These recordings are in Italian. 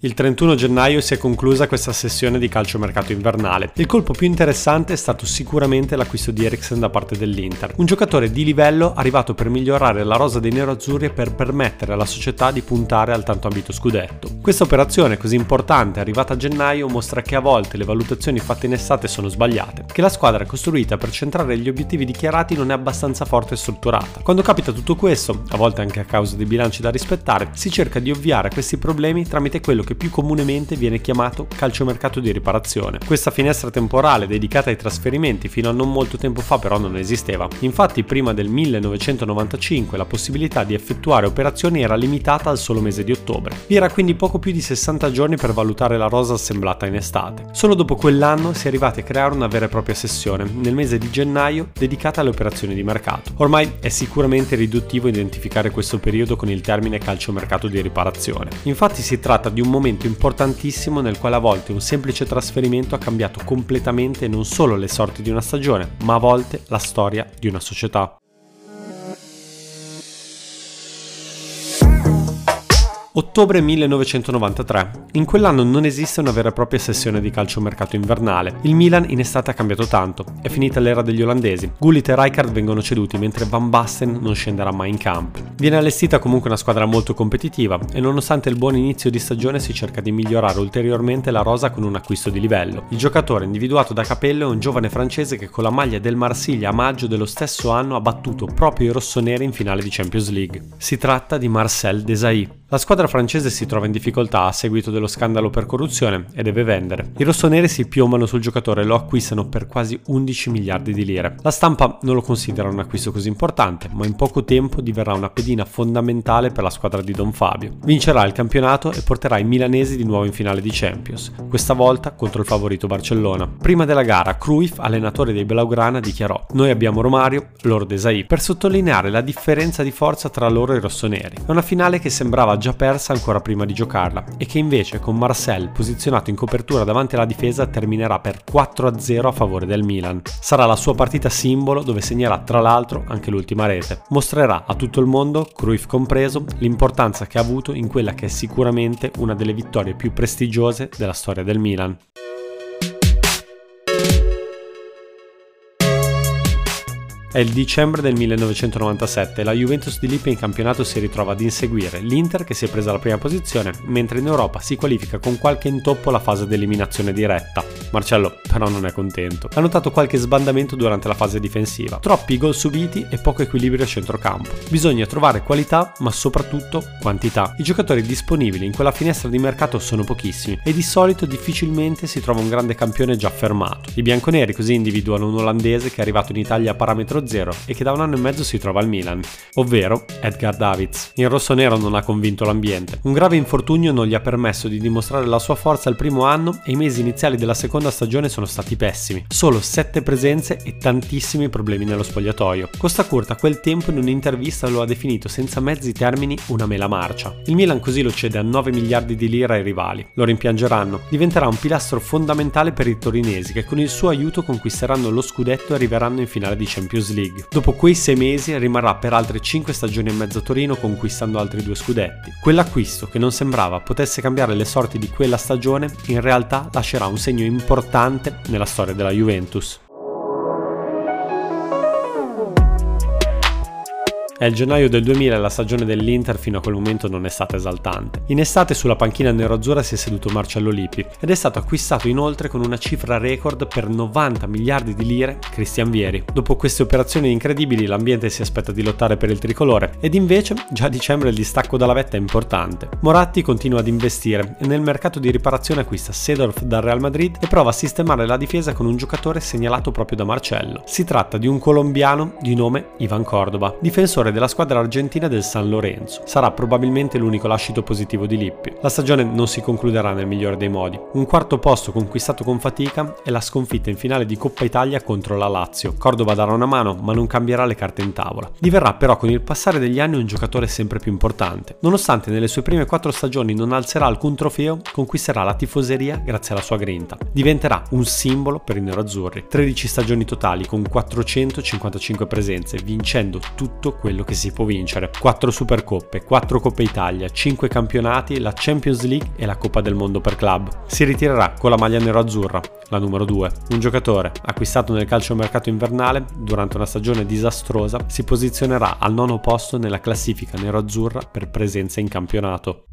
Il 31 gennaio si è conclusa questa sessione di calciomercato invernale. Il colpo più interessante è stato sicuramente l'acquisto di Eriksen da parte dell'Inter, un giocatore di livello arrivato per migliorare la rosa dei neroazzurri e per permettere alla società di puntare al tanto ambito scudetto. Questa operazione così importante arrivata a gennaio mostra che a volte le valutazioni fatte in estate sono sbagliate, che la squadra costruita per centrare gli obiettivi dichiarati non è abbastanza forte e strutturata. Quando capita tutto questo, a volte anche a causa dei bilanci da rispettare, si cerca di ovviare a questi problemi tramite quello che più comunemente viene chiamato calciomercato di riparazione. Questa finestra temporale dedicata ai trasferimenti fino a non molto tempo fa però non esisteva. Infatti prima del 1995 la possibilità di effettuare operazioni era limitata al solo mese di ottobre. Vi era quindi poco più di 60 giorni per valutare la rosa assemblata in estate. Solo dopo quell'anno si è arrivati a creare una vera e propria sessione, nel mese di gennaio, dedicata alle operazioni di mercato. Ormai è sicuramente riduttivo identificare questo periodo con il termine calciomercato di riparazione. Infatti si tratta di un momento importantissimo nel quale a volte un semplice trasferimento ha cambiato completamente non solo le sorti di una stagione, ma a volte la storia di una società. Ottobre 1993. In quell'anno non esiste una vera e propria sessione di calciomercato invernale. Il Milan in estate ha cambiato tanto. È finita l'era degli olandesi. Gullit e Rijkaard vengono ceduti mentre Van Basten non scenderà mai in campo. Viene allestita comunque una squadra molto competitiva e nonostante il buon inizio di stagione si cerca di migliorare ulteriormente la rosa con un acquisto di livello. Il giocatore individuato da Capello è un giovane francese che con la maglia del Marsiglia a maggio dello stesso anno ha battuto proprio i rossoneri in finale di Champions League. Si tratta di Marcel Desailly. La squadra francese si trova in difficoltà a seguito dello scandalo per corruzione e deve vendere. I rossoneri si piombano sul giocatore e lo acquistano per quasi 11 miliardi di lire. La stampa non lo considera un acquisto così importante, ma in poco tempo diverrà una pedina fondamentale per la squadra di Don Fabio. Vincerà il campionato e porterà i milanesi di nuovo in finale di Champions, questa volta contro il favorito Barcellona. Prima della gara, Cruyff, allenatore dei Blaugrana, dichiarò: Noi abbiamo Romario, loro Desai, per sottolineare la differenza di forza tra loro e i rossoneri. È una finale che sembrava già persa ancora prima di giocarla e che invece con Marcel posizionato in copertura davanti alla difesa terminerà per 4-0 a favore del Milan. Sarà la sua partita simbolo dove segnerà tra l'altro anche l'ultima rete. Mostrerà a tutto il mondo, Cruyff compreso, l'importanza che ha avuto in quella che è sicuramente una delle vittorie più prestigiose della storia del Milan. È il dicembre del 1997 e la Juventus di Lippi in campionato si ritrova ad inseguire l'Inter che si è presa la prima posizione, mentre in Europa si qualifica con qualche intoppo la fase d'eliminazione diretta. Marcello però non è contento. Ha notato qualche sbandamento durante la fase difensiva, troppi gol subiti e poco equilibrio a centrocampo. Bisogna trovare qualità ma soprattutto quantità. I giocatori disponibili in quella finestra di mercato sono pochissimi e di solito difficilmente si trova un grande campione già fermato. I bianconeri così individuano un olandese che è arrivato in Italia a parametro 0 e che da un anno e mezzo si trova al Milan, ovvero Edgar Davids. Il rossonero non ha convinto l'ambiente. Un grave infortunio non gli ha permesso di dimostrare la sua forza il primo anno e i mesi iniziali della seconda stagione sono stati pessimi. Solo 7 presenze e tantissimi problemi nello spogliatoio. Costa Curta a quel tempo in un'intervista lo ha definito senza mezzi termini una mela marcia. Il Milan così lo cede a 9 miliardi di lire ai rivali. Lo rimpiangeranno. Diventerà un pilastro fondamentale per i torinesi che con il suo aiuto conquisteranno lo scudetto e arriveranno in finale di Champions Champions League. Dopo quei sei mesi rimarrà per altre 5 stagioni e mezzo a Torino conquistando altri due scudetti. Quell'acquisto che non sembrava potesse cambiare le sorti di quella stagione in realtà lascerà un segno importante nella storia della Juventus. È il gennaio del 2000 e la stagione dell'Inter fino a quel momento non è stata esaltante. In estate sulla panchina nero-azzurra si è seduto Marcello Lippi ed è stato acquistato inoltre con una cifra record per 90 miliardi di lire Cristian Vieri. Dopo queste operazioni incredibili l'ambiente si aspetta di lottare per il tricolore ed invece già a dicembre il distacco dalla vetta è importante. Moratti continua ad investire e nel mercato di riparazione acquista Sedorf dal Real Madrid e prova a sistemare la difesa con un giocatore segnalato proprio da Marcello. Si tratta di un colombiano di nome Ivan Cordoba, difensore allenatore della squadra argentina del San Lorenzo. Sarà probabilmente l'unico lascito positivo di Lippi. La stagione non si concluderà nel migliore dei modi. Un quarto posto conquistato con fatica e la sconfitta in finale di Coppa Italia contro la Lazio. Cordova darà una mano, ma non cambierà le carte in tavola. Diverrà però con il passare degli anni un giocatore sempre più importante. Nonostante nelle sue prime quattro stagioni non alzerà alcun trofeo, conquisterà la tifoseria grazie alla sua grinta. Diventerà un simbolo per i nerazzurri. 13 stagioni totali con 455 presenze, vincendo tutto quello quello che si può vincere. 4 Supercoppe, 4 Coppe Italia, 5 campionati, la Champions League e la Coppa del Mondo per club. Si ritirerà con la maglia nero-azzurra, la numero 2. Un giocatore acquistato nel calciomercato invernale durante una stagione disastrosa si posizionerà al nono posto nella classifica nero-azzurra per presenza in campionato.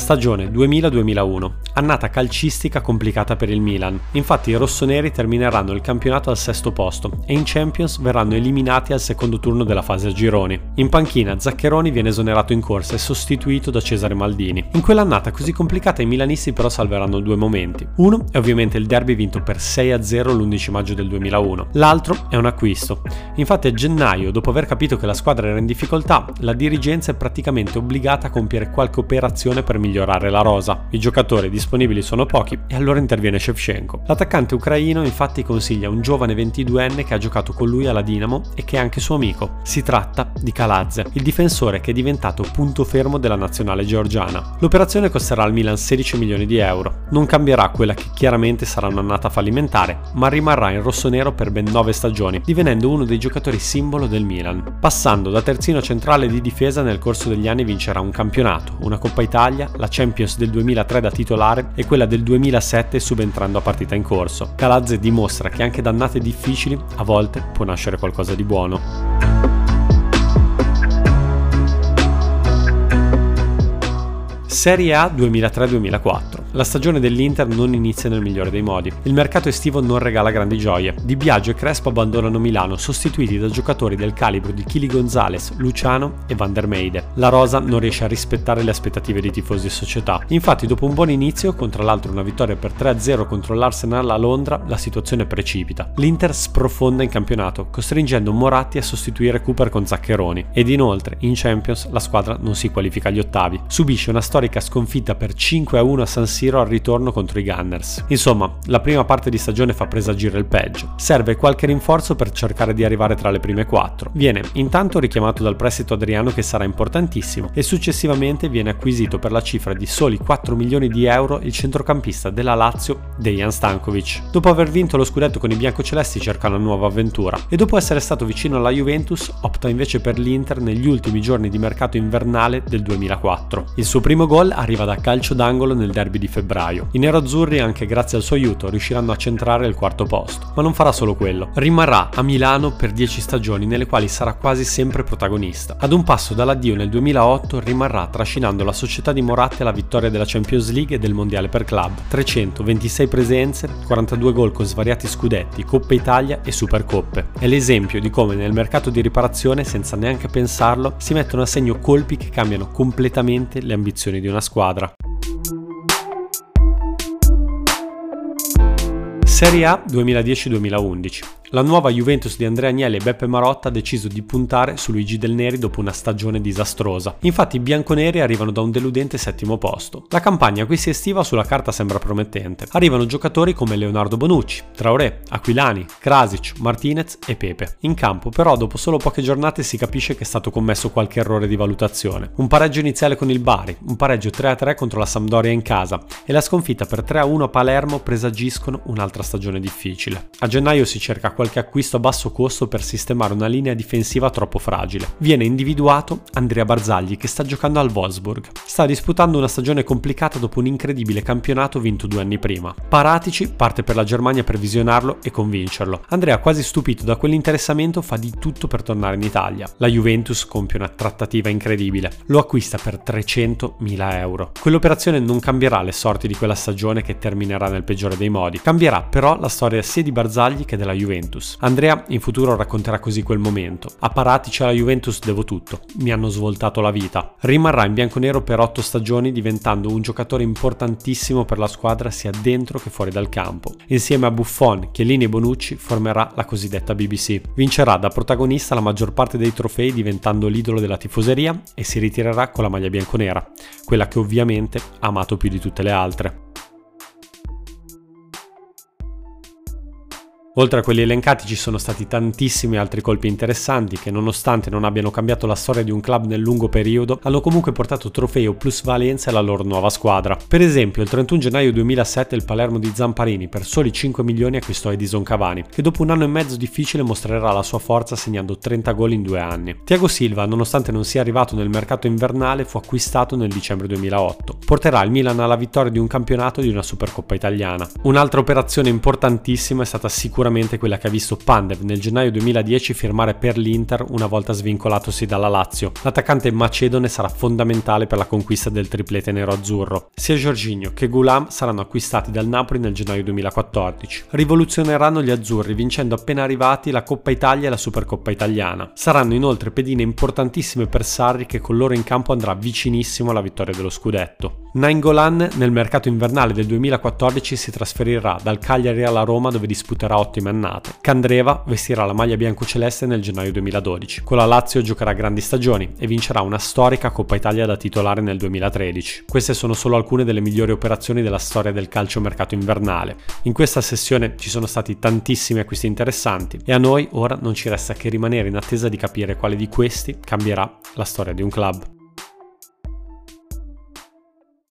Stagione 2000-2001, annata calcistica complicata per il Milan. Infatti i rossoneri termineranno il campionato al sesto posto e in Champions verranno eliminati al secondo turno della fase a gironi. In panchina Zaccheroni viene esonerato in corsa e sostituito da Cesare Maldini. In quell'annata così complicata i milanisti però salveranno due momenti. Uno è ovviamente il derby vinto per 6-0 l'11 maggio del 2001. L'altro è un acquisto. Infatti a gennaio, dopo aver capito che la squadra era in difficoltà, la dirigenza è praticamente obbligata a compiere qualche operazione per migliorare migliorare la rosa. I giocatori disponibili sono pochi e allora interviene Shevchenko. L'attaccante ucraino infatti consiglia un giovane 22enne che ha giocato con lui alla Dinamo e che è anche suo amico. Si tratta di Kalaz, il difensore che è diventato punto fermo della nazionale georgiana. L'operazione costerà al Milan 16 milioni di euro. Non cambierà quella che chiaramente sarà un'annata fallimentare, ma rimarrà in rosso-nero per ben 9 stagioni, divenendo uno dei giocatori simbolo del Milan. Passando da terzino centrale di difesa nel corso degli anni vincerà un campionato, una Coppa Italia, la Champions del 2003 da titolare e quella del 2007 subentrando a partita in corso. Calazze dimostra che anche da annate difficili a volte può nascere qualcosa di buono. Serie A 2003-2004. La stagione dell'Inter non inizia nel migliore dei modi. Il mercato estivo non regala grandi gioie. Di Biagio e Crespo abbandonano Milano, sostituiti da giocatori del calibro di Chili Gonzalez, Luciano e Van der Meide. La rosa non riesce a rispettare le aspettative dei tifosi e società. Infatti, dopo un buon inizio, con tra l'altro una vittoria per 3-0 contro l'Arsenal a Londra, la situazione precipita. L'Inter sprofonda in campionato, costringendo Moratti a sostituire Cooper con Zaccheroni. Ed inoltre, in Champions, la squadra non si qualifica agli ottavi. Subisce una storica sconfitta per 5-1 a San Siro Siro al ritorno contro i Gunners. Insomma, la prima parte di stagione fa presagire il peggio. Serve qualche rinforzo per cercare di arrivare tra le prime quattro. Viene intanto richiamato dal prestito Adriano che sarà importantissimo e successivamente viene acquisito per la cifra di soli 4 milioni di euro il centrocampista della Lazio, Dejan Stankovic. Dopo aver vinto lo scudetto con i biancocelesti cerca una nuova avventura e dopo essere stato vicino alla Juventus opta invece per l'Inter negli ultimi giorni di mercato invernale del 2004. Il suo primo gol arriva da calcio d'angolo nel derby di febbraio. I nerazzurri, anche grazie al suo aiuto, riusciranno a centrare il quarto posto. Ma non farà solo quello. Rimarrà a Milano per 10 stagioni nelle quali sarà quasi sempre protagonista. Ad un passo dall'addio nel 2008 rimarrà trascinando la società di Moratti alla vittoria della Champions League e del Mondiale per club. 326 presenze, 42 gol con svariati scudetti, Coppa Italia e Supercoppe. È l'esempio di come nel mercato di riparazione, senza neanche pensarlo, si mettono a segno colpi che cambiano completamente le ambizioni di una squadra. Serie A 2010-2011 la nuova Juventus di Andrea Agnelli e Beppe Marotta ha deciso di puntare su Luigi Del Neri dopo una stagione disastrosa. Infatti i bianconeri arrivano da un deludente settimo posto. La campagna acquisti estiva sulla carta sembra promettente. Arrivano giocatori come Leonardo Bonucci, Traoré, Aquilani, Krasic, Martinez e Pepe. In campo però dopo solo poche giornate si capisce che è stato commesso qualche errore di valutazione. Un pareggio iniziale con il Bari, un pareggio 3-3 contro la Sampdoria in casa e la sconfitta per 3-1 a Palermo presagiscono un'altra stagione difficile. A gennaio si cerca qualche acquisto a basso costo per sistemare una linea difensiva troppo fragile. Viene individuato Andrea Barzagli che sta giocando al Wolfsburg. Sta disputando una stagione complicata dopo un incredibile campionato vinto due anni prima. Paratici parte per la Germania per visionarlo e convincerlo. Andrea, quasi stupito da quell'interessamento, fa di tutto per tornare in Italia. La Juventus compie una trattativa incredibile. Lo acquista per 300.000 euro. Quell'operazione non cambierà le sorti di quella stagione che terminerà nel peggiore dei modi. Cambierà però la storia sia di Barzagli che della Juventus. Juventus. Andrea in futuro racconterà così quel momento. A Paratici alla Juventus devo tutto, mi hanno svoltato la vita. Rimarrà in bianconero per otto stagioni diventando un giocatore importantissimo per la squadra sia dentro che fuori dal campo. Insieme a Buffon, Chiellini e Bonucci formerà la cosiddetta BBC. Vincerà da protagonista la maggior parte dei trofei diventando l'idolo della tifoseria e si ritirerà con la maglia bianconera, quella che ovviamente ha amato più di tutte le altre. Oltre a quelli elencati ci sono stati tantissimi altri colpi interessanti che nonostante non abbiano cambiato la storia di un club nel lungo periodo, hanno comunque portato trofeo plus valenza alla loro nuova squadra. Per esempio, il 31 gennaio 2007 il Palermo di Zamparini per soli 5 milioni acquistò Edison Cavani, che dopo un anno e mezzo difficile mostrerà la sua forza segnando 30 gol in due anni. Tiago Silva, nonostante non sia arrivato nel mercato invernale, fu acquistato nel dicembre 2008. Porterà il Milan alla vittoria di un campionato e di una Supercoppa italiana. Un'altra operazione importantissima è stata sicuramente quella che ha visto Pandev nel gennaio 2010 firmare per l'Inter una volta svincolatosi dalla Lazio. L'attaccante macedone sarà fondamentale per la conquista del triplete nero-azzurro. Sia Jorginho che Gulam saranno acquistati dal Napoli nel gennaio 2014. Rivoluzioneranno gli azzurri vincendo appena arrivati la Coppa Italia e la Supercoppa italiana. Saranno inoltre pedine importantissime per Sarri che con loro in campo andrà vicinissimo alla vittoria dello scudetto. Nainggolan nel mercato invernale del 2014 si trasferirà dal Cagliari alla Roma dove disputerà ottime annate. Candreva vestirà la maglia biancoceleste nel gennaio 2012. Con la Lazio giocherà grandi stagioni e vincerà una storica Coppa Italia da titolare nel 2013. Queste sono solo alcune delle migliori operazioni della storia del calcio mercato invernale. In questa sessione ci sono stati tantissimi acquisti interessanti e a noi ora non ci resta che rimanere in attesa di capire quale di questi cambierà la storia di un club.